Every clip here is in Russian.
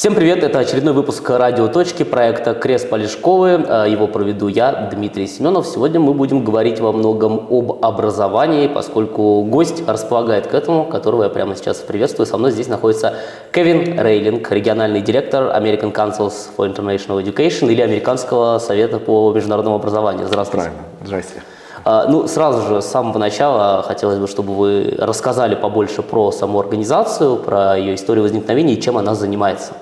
Всем привет, это очередной выпуск «Радио Точки» проекта «Крест Полешковы». Его проведу я, Дмитрий Семенов. Сегодня мы будем говорить во многом об образовании, поскольку гость располагает к этому, которого я прямо сейчас приветствую. Со мной здесь находится Кевин Рейлинг, региональный директор American Councils for International Education или Американского совета по международному образованию. Здравствуйте. Правильно. Здрасте. А, ну, сразу же, с самого начала хотелось бы, чтобы вы рассказали побольше про саму организацию, про ее историю возникновения и чем она занимается.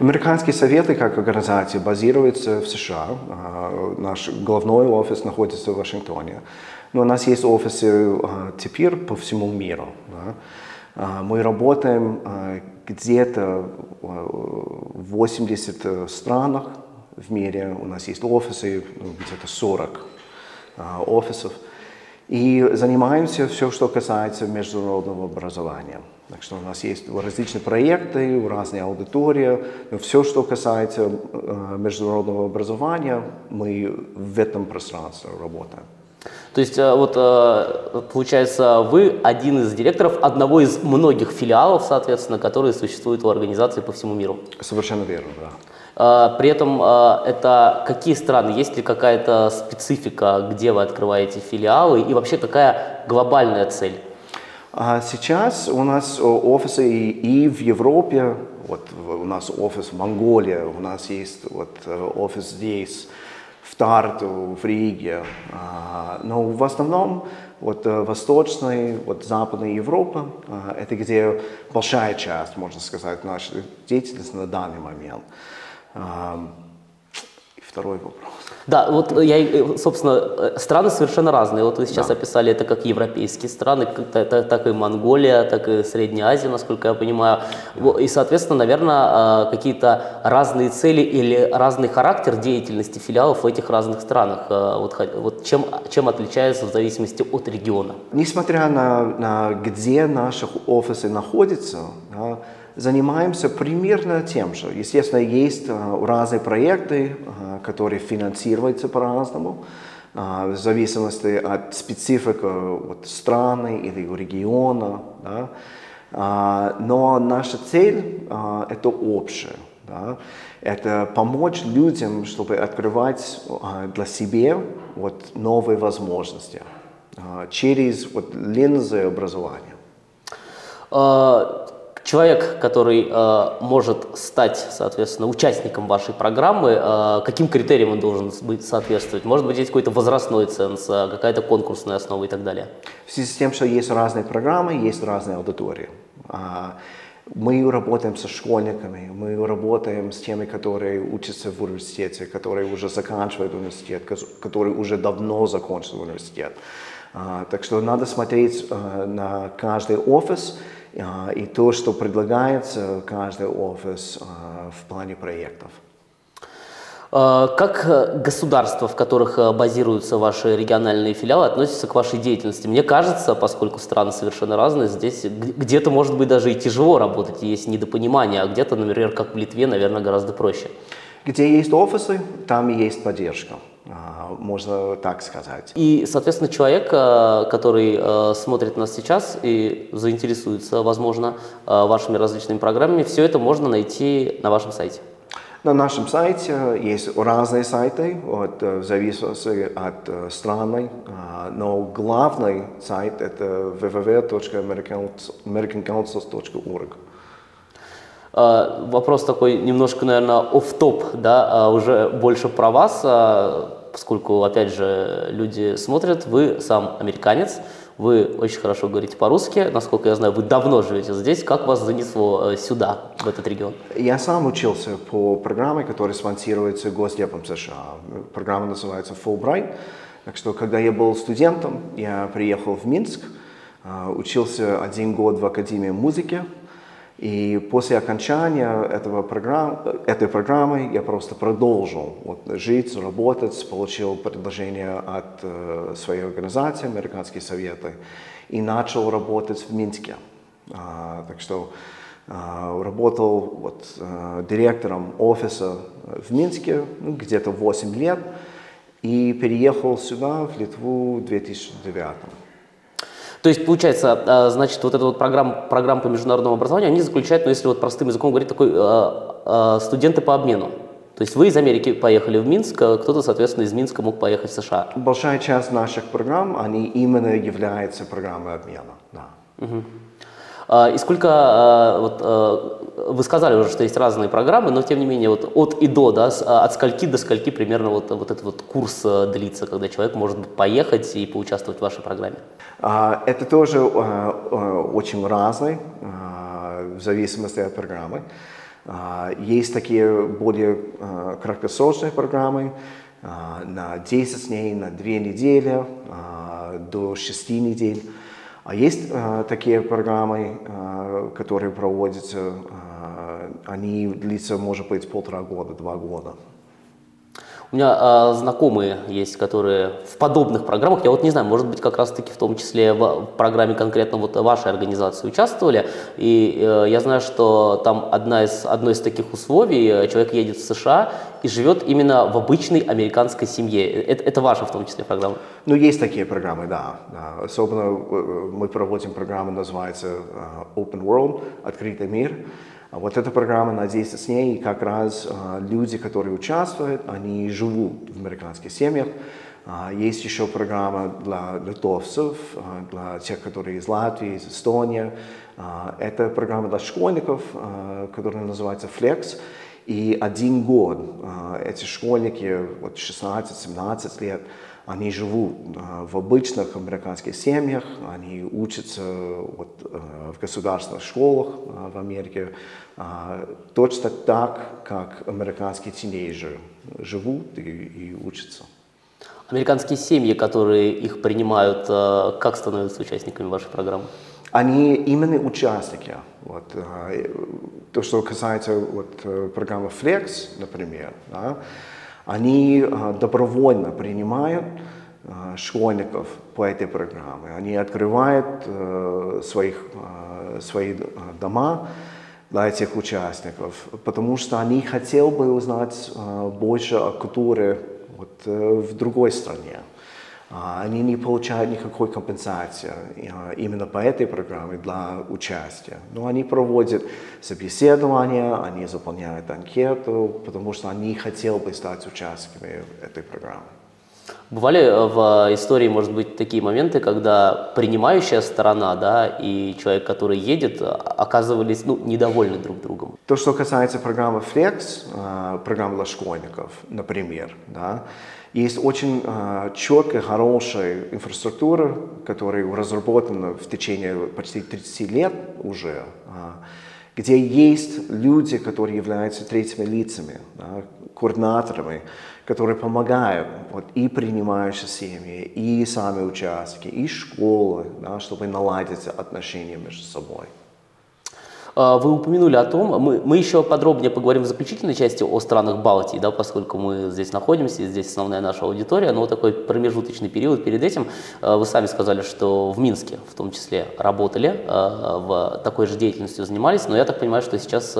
Американские советы как организация базируются в США. А, наш главной офис находится в Вашингтоне. Но у нас есть офисы а, теперь по всему миру. Мы работаем где-то в 80 странах в мире. У нас есть офисы ну, где-то 40 а, офисов. И занимаемся все, что касается международного образования. Так что у нас есть различные проекты, разные аудитории. Но все, что касается э, международного образования, мы в этом пространстве работаем. То есть э, вот получается вы один из директоров одного из многих филиалов, соответственно, которые существуют у организации по всему миру. Совершенно верно, да. А, при этом а, это какие страны? Есть ли какая-то специфика, где вы открываете филиалы? И вообще какая глобальная цель? А сейчас у нас офисы и в Европе, вот у нас офис в Монголии, у нас есть вот э, офис здесь, в Тарту, в Риге. Но в основном вот э, восточная, вот западная Европа, это где большая часть, можно сказать, нашей деятельности на данный момент. Второй вопрос. Да, вот я, э, собственно, э, страны совершенно разные. Вот вы сейчас да. описали это как европейские страны, так и Монголия, так и Средняя Азия, насколько я понимаю. И, соответственно, наверное, а, какие-то разные цели или разный характер деятельности филиалов в этих разных странах. А, вот, вот чем, чем отличается в зависимости от региона? Несмотря на, на где наши офисы находятся, да, занимаемся примерно тем же. Естественно, есть э, разные проекты, э, которые финансируются по-разному, э, в зависимости от специфики вот, страны или региона. Да? Но наша цель – это общая. Да? Это помочь людям, чтобы открывать для себя вот, новые возможности через вот, линзы образования. Человек, который э, может стать, соответственно, участником вашей программы, э, каким критериям он должен быть соответствовать? Может быть, есть какой-то возрастной ценз, э, какая-то конкурсная основа и так далее? В связи с тем, что есть разные программы, есть разные аудитории. А, мы работаем со школьниками, мы работаем с теми, которые учатся в университете, которые уже заканчивают университет, которые уже давно закончили университет. А, так что надо смотреть э, на каждый офис, и то, что предлагается каждый офис а, в плане проектов. А, как государства, в которых базируются ваши региональные филиалы, относятся к вашей деятельности? Мне кажется, поскольку страны совершенно разные, здесь где-то может быть даже и тяжело работать, есть недопонимание, а где-то, например, как в Литве, наверное, гораздо проще. Где есть офисы, там и есть поддержка. А, можно так сказать. И, соответственно, человек, э, который э, смотрит нас сейчас и заинтересуется, возможно, э, вашими различными программами, все это можно найти на вашем сайте. На нашем сайте есть разные сайты, вот, в зависимости от страны, а, но главный сайт это www.americancouncils.org. Вопрос такой немножко, наверное, оф топ да, а уже больше про вас поскольку, опять же, люди смотрят, вы сам американец, вы очень хорошо говорите по-русски, насколько я знаю, вы давно живете здесь. Как вас занесло э, сюда, в этот регион? Я сам учился по программе, которая спонсируется Госдепом США. Программа называется Fulbright. Так что, когда я был студентом, я приехал в Минск, э, учился один год в Академии музыки, и после окончания этого программ, этой программы я просто продолжил вот, жить, работать, получил предложение от э, своей организации, Американские Советы, и начал работать в Минске. А, так что а, работал вот, а, директором офиса в Минске ну, где-то 8 лет и переехал сюда, в Литву, в 2009. То есть, получается, а, значит, вот эта вот программа, программа по международному образованию, они заключают, ну, если вот простым языком говорить, такой э, э, студенты по обмену. То есть вы из Америки поехали в Минск, а кто-то, соответственно, из Минска мог поехать в США. Большая часть наших программ, они именно являются программой обмена. Да. Угу. И сколько, вот, вы сказали уже, что есть разные программы, но тем не менее вот от и до, да, от скольки до скольки примерно вот, вот этот вот курс длится, когда человек может поехать и поучаствовать в вашей программе? Это тоже очень разный, в зависимости от программы. Есть такие более краткосрочные программы на 10 дней, на 2 недели, до 6 недель. А есть такие программы, которые проводятся, они длятся, может быть, полтора года, два года. У меня э, знакомые есть, которые в подобных программах, я вот не знаю, может быть, как раз-таки в том числе в программе конкретно вот вашей организации участвовали, и э, я знаю, что там одна из, одно из таких условий, э, человек едет в США и живет именно в обычной американской семье. Это, это ваша в том числе программа? Ну, есть такие программы, да. да. Особенно э, мы проводим программу, называется э, Open World, Открытый мир. А вот эта программа на 10 с ней, как раз а, люди, которые участвуют, они живут в американских семьях. А, есть еще программа для литовцев, для тех, которые из Латвии, из Эстонии. Это программа для школьников, которая называется Flex. И один год эти школьники, вот 16-17 лет, они живут в обычных американских семьях, они учатся вот, в государственных школах в Америке, точно так, как американские тинейджеры живут и, и учатся. Американские семьи, которые их принимают, как становятся участниками вашей программы? Они именно участники. Вот, то, что касается вот, программы Flex, например, да, они добровольно принимают школьников по этой программе. Они открывают своих, свои дома для этих участников, потому что они хотели бы узнать больше о культуре вот, в другой стране. Они не получают никакой компенсации именно по этой программе для участия. Но они проводят собеседования, они заполняют анкету, потому что они хотели бы стать участниками этой программы. Бывали э, в истории, может быть, такие моменты, когда принимающая сторона да, и человек, который едет, оказывались ну, недовольны друг другом? То, что касается программы Flex, э, программы для школьников, например, да, есть очень э, четкая, хорошая инфраструктура, которая разработана в течение почти 30 лет уже, где есть люди, которые являются третьими лицами, да, координаторами, которые помогают вот, и принимающие семьи, и сами участки, и школы, да, чтобы наладить отношения между собой. А, вы упомянули о том, мы, мы еще подробнее поговорим в заключительной части о странах Балтии, да, поскольку мы здесь находимся, здесь основная наша аудитория, но такой промежуточный период перед этим, а, вы сами сказали, что в Минске в том числе работали, а, в такой же деятельностью занимались, но я так понимаю, что сейчас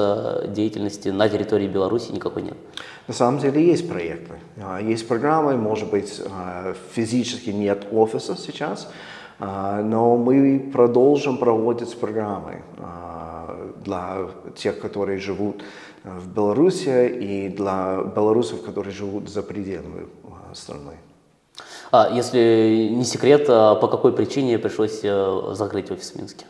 деятельности на территории Беларуси никакой нет. На самом деле есть проекты, есть программы, может быть, физически нет офиса сейчас, но мы продолжим проводить программы для тех, которые живут э, в Беларуси и для белорусов, которые живут за пределами э, страны. А если не секрет, а по какой причине пришлось э, закрыть офис в Минске?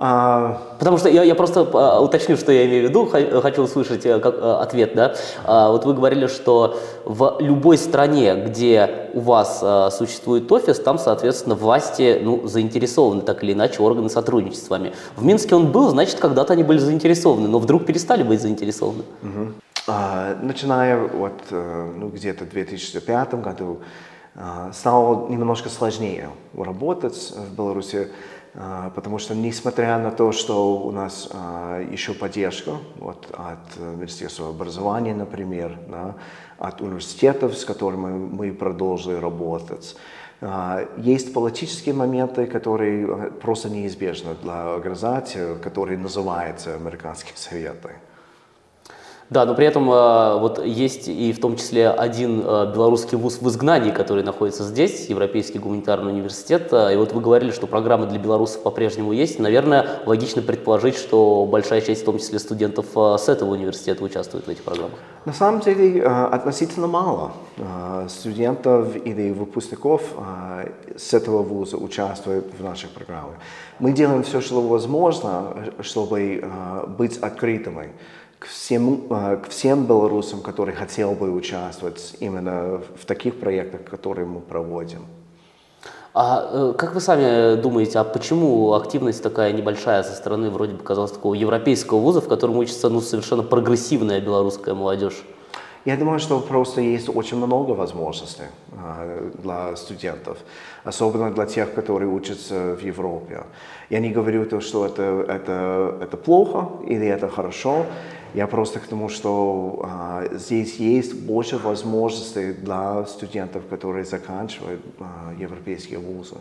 А... Потому что я, я просто а, уточню, что я имею в виду, хочу услышать э, как, а, ответ. Да? А, вот вы говорили, что в любой стране, где у вас существует офис, там, соответственно, власти ну, заинтересованы так или иначе, органы сотрудничать с вами. В Минске он был, значит, когда-то они были заинтересованы, но вдруг перестали быть заинтересованы. Угу. А, начиная вот ну, где-то в 2005 году стало немножко сложнее работать в Беларуси. А, потому что несмотря на то, что у нас а, еще поддержка вот, от Министерства образования, например, да, от университетов, с которыми мы продолжили работать, а, есть политические моменты, которые просто неизбежны для организации, которые называются американские советы. Да, но при этом э, вот есть и в том числе один э, белорусский вуз в изгнании, который находится здесь, Европейский гуманитарный университет. Э, и вот вы говорили, что программы для белорусов по-прежнему есть. Наверное, логично предположить, что большая часть, в том числе студентов с этого университета, участвует в этих программах. На самом деле относительно мало студентов или выпускников с этого вуза участвуют в наших программах. Мы делаем все, что возможно, чтобы быть открытыми к всем, э, к всем белорусам, которые хотел бы участвовать именно в таких проектах, которые мы проводим. А э, как вы сами думаете, а почему активность такая небольшая со стороны, вроде бы казалось, такого европейского вуза, в котором учится ну, совершенно прогрессивная белорусская молодежь? Я думаю, что просто есть очень много возможностей э, для студентов, особенно для тех, которые учатся в Европе. Я не говорю, то, что это, это, это плохо или это хорошо. Я просто к тому, что а, здесь есть больше возможностей для студентов, которые заканчивают а, европейские вузы.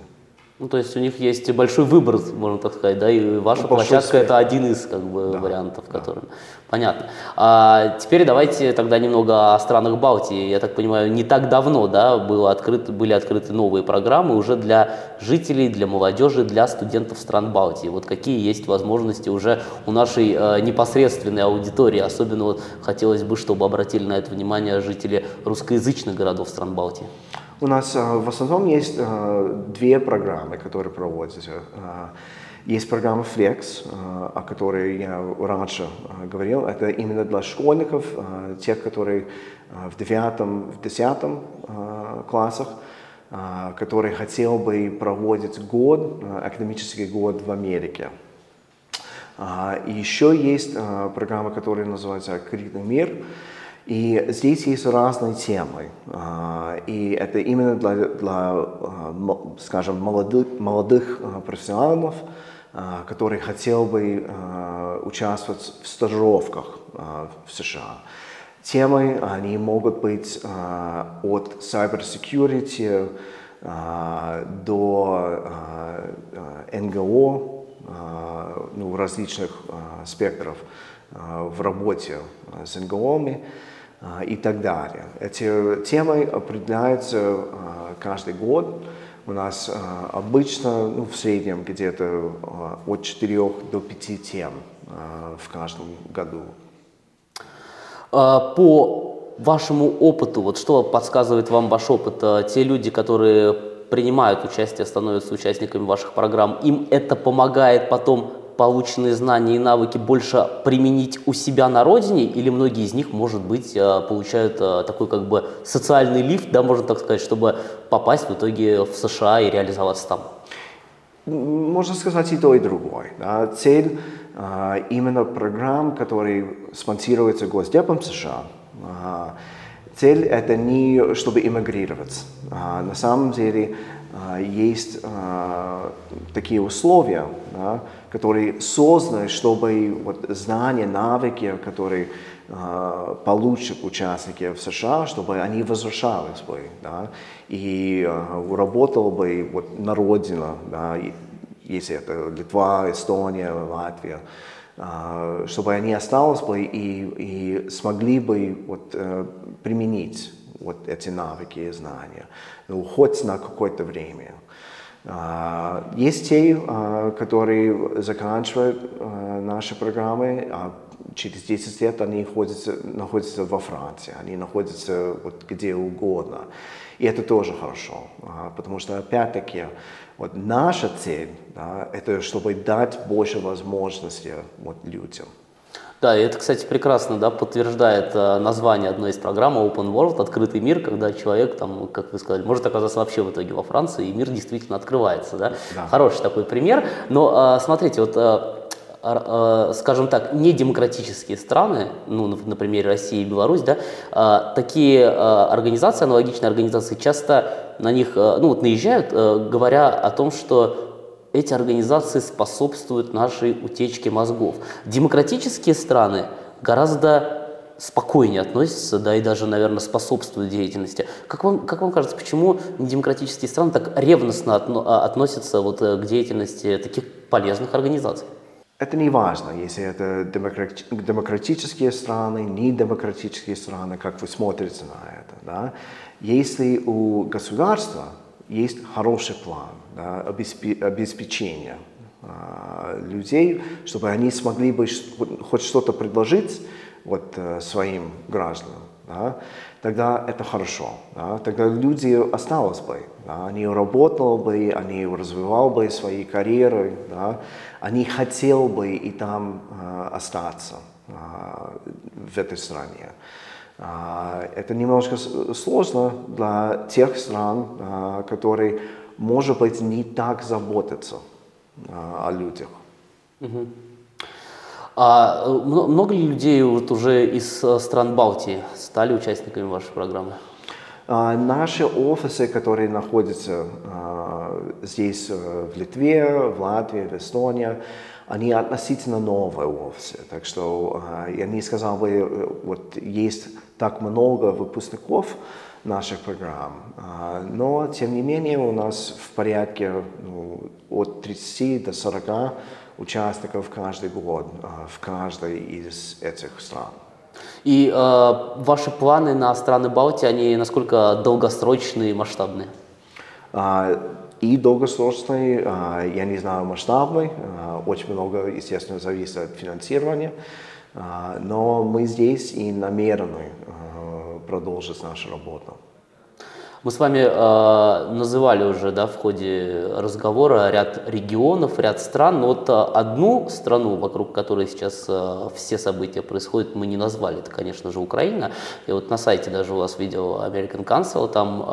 Ну, то есть у них есть большой выбор, можно так сказать, да, и ваша ну, площадка это один из как бы да, вариантов, да. которые. Понятно. А теперь давайте тогда немного о странах Балтии. Я так понимаю, не так давно, да, было открыто, были открыты новые программы уже для жителей, для молодежи, для студентов стран Балтии. Вот какие есть возможности уже у нашей э, непосредственной аудитории. Особенно вот хотелось бы, чтобы обратили на это внимание жители русскоязычных городов стран Балтии. У нас э, в основном есть э, две программы, которые проводятся. Э, есть программа Flex, о которой я раньше говорил. Это именно для школьников, тех, которые в девятом, в десятом классах, которые хотел бы проводить год, академический год в Америке. И еще есть программа, которая называется «Открытый мир», и здесь есть разные темы. А, и это именно для, для а, скажем, молодых, молодых а, профессионалов, которые хотел бы участвовать в стажировках в США. Темы, они могут быть от cyber security до НГО, ну, различных спектров в работе с НГОами. А, и так далее. Эти темы определяются а, каждый год. У нас а, обычно ну, в среднем где-то от 4 до 5 тем в каждом году. По вашему опыту, вот что подсказывает вам ваш опыт? Те люди, которые принимают участие, становятся участниками ваших программ, им это помогает потом полученные знания и навыки больше применить у себя на родине, или многие из них, может быть, э, получают э, такой как бы социальный лифт, да, можно так сказать, чтобы попасть в итоге в США и реализоваться там? Можно сказать и то, и другое. Да. Цель а, именно программ, которые спонсируются Госдепом США, цель это не чтобы эмигрировать. А, на самом деле есть такие условия, да, которые созданы, чтобы вот, знания, навыки, которые а, получат участники в США, чтобы они возвращались бы, да, и работал бы вот, на родину, да, если это Литва, Эстония, Латвия, чтобы они остались бы и, и смогли бы вот, э, применить вот эти навыки и знания, ну, хоть на какое-то время. А, есть те, а, которые заканчивают а, наши программы, а через 10 лет они находятся, находятся во Франции, они находятся вот где угодно. И это тоже хорошо, потому что опять-таки вот наша цель, да, это чтобы дать больше возможностей вот людям. Да, и это, кстати, прекрасно да, подтверждает э, название одной из программ Open World, открытый мир, когда человек, там, как вы сказали, может оказаться вообще в итоге во Франции, и мир действительно открывается. Да? Да. Хороший такой пример. Но э, смотрите, вот э, скажем так, недемократические страны, ну, на примере России и Беларусь, да, такие организации, аналогичные организации, часто на них ну, вот наезжают, говоря о том, что эти организации способствуют нашей утечке мозгов. Демократические страны гораздо спокойнее относятся, да, и даже, наверное, способствуют деятельности. Как вам, как вам кажется, почему демократические страны так ревностно отно, а, относятся вот э, к деятельности таких полезных организаций? Это не важно, если это демократические страны, недемократические страны, как вы смотрите на это. Да? Если у государства есть хороший план да, обеспечения а, людей, чтобы они смогли бы хоть что-то предложить вот, э, своим гражданам, да, тогда это хорошо. Да, тогда люди остались бы, да, они работали бы, они развивали бы свои карьеры, да, они хотели бы и там э, остаться э, в этой стране. Э, это немножко сложно для тех стран, э, которые, может быть, не так заботятся э, о людях. Угу. А э, много ли людей вот уже из э, стран Балтии стали участниками вашей программы? А, наши офисы, которые находятся а, здесь, э, в Литве, в Латвии, в Эстонии, они относительно новые офисы. Так что а, я не сказал бы, вот есть так много выпускников наших программ, но тем не менее у нас в порядке ну, от 30 до 40 участников каждый год а, в каждой из этих стран. И э, ваши планы на страны Балтии, они насколько долгосрочные и масштабные? А, и долгосрочные, а, я не знаю, масштабные. Очень много, естественно, зависит от финансирования. Но мы здесь и намерены продолжить нашу работу. Мы с вами э, называли уже да, в ходе разговора ряд регионов, ряд стран, но вот одну страну, вокруг которой сейчас э, все события происходят, мы не назвали. Это, конечно же, Украина. И вот на сайте даже у вас видел American Council, там э,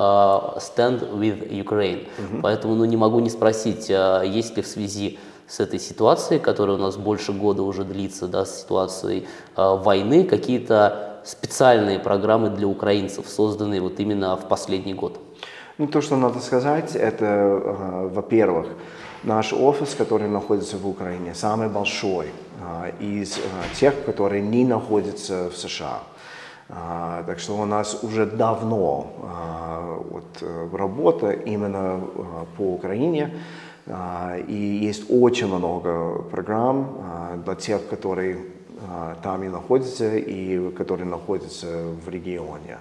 Stand with Ukraine. Угу. Поэтому ну, не могу не спросить, э, есть ли в связи с этой ситуацией, которая у нас больше года уже длится, да, с ситуацией э, войны, какие-то специальные программы для украинцев, созданные вот именно в последний год? Ну, то, что надо сказать, это, э, во-первых, наш офис, который находится в Украине, самый большой э, из э, тех, которые не находятся в США. Так что у нас уже давно вот, работа именно по Украине. И есть очень много программ для тех, которые а, там и находятся, и которые находятся в регионе.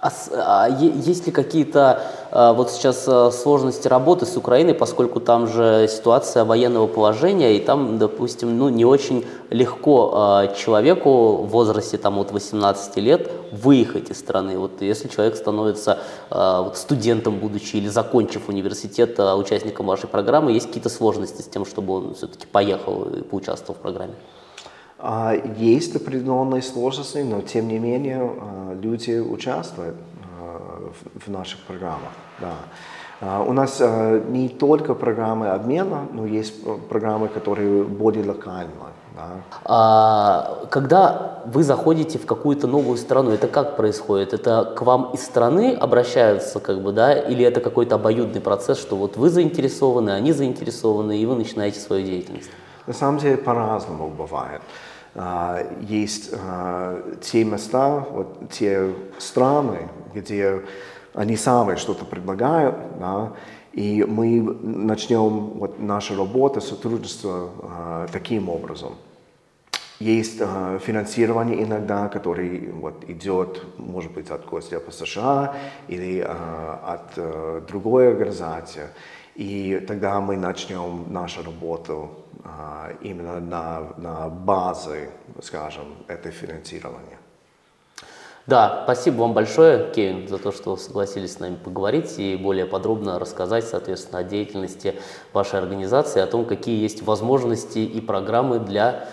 А, а есть ли какие-то а, вот сейчас а, сложности работы с Украиной, поскольку там же ситуация военного положения, и там, допустим, ну, не очень легко а, человеку в возрасте там, от 18 лет выехать из страны. Вот если человек становится а, вот, студентом, будучи или закончив университет, а, участником вашей программы, есть какие-то сложности с тем, чтобы он все-таки поехал и поучаствовал в программе? А, есть определенные сложности, но тем не менее а, люди участвуют а, в наших программах. Да. У нас не только программы обмена, но есть программы, которые более локальные. Да. А, когда вы заходите в какую-то новую страну, это как происходит? Это к вам из страны обращаются, как бы, да, или это какой-то обоюдный процесс, что вот вы заинтересованы, они заинтересованы, и вы начинаете свою деятельность? На самом деле по-разному бывает. А, есть а, те места, вот те страны, где они сами что-то предлагают, да, и мы начнем вот нашу работу, сотрудничество а, таким образом. Есть э, финансирование иногда, которое вот, идет, может быть, от Госдепа США или э, от э, другой организации. И тогда мы начнем нашу работу а, именно на, на базе, скажем, этой финансирования. Да, спасибо вам большое, Кевин, за то, что согласились с нами поговорить и более подробно рассказать, соответственно, о деятельности вашей организации, о том, какие есть возможности и программы для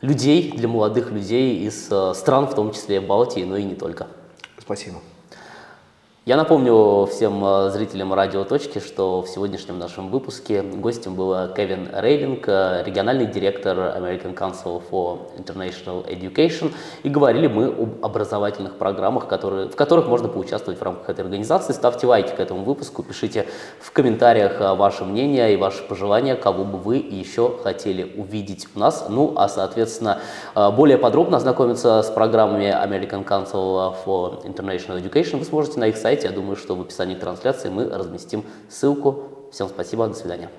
людей, для молодых людей из э, стран, в том числе Балтии, но и не только. Спасибо. Я напомню всем э, зрителям радио «Точки», что в сегодняшнем нашем выпуске гостем был Кевин Рейлинг, э, региональный директор American Council for International Education. И говорили мы об образовательных программах, которые, в которых можно поучаствовать в рамках этой организации. Ставьте лайки к этому выпуску, пишите в комментариях э, ваше мнение и ваши пожелания, кого бы вы еще хотели увидеть у нас. Ну, а, соответственно, более подробно ознакомиться с программами American Council for International Education вы сможете на их сайте читаете. Я думаю, что в описании трансляции мы разместим ссылку. Всем спасибо, до свидания.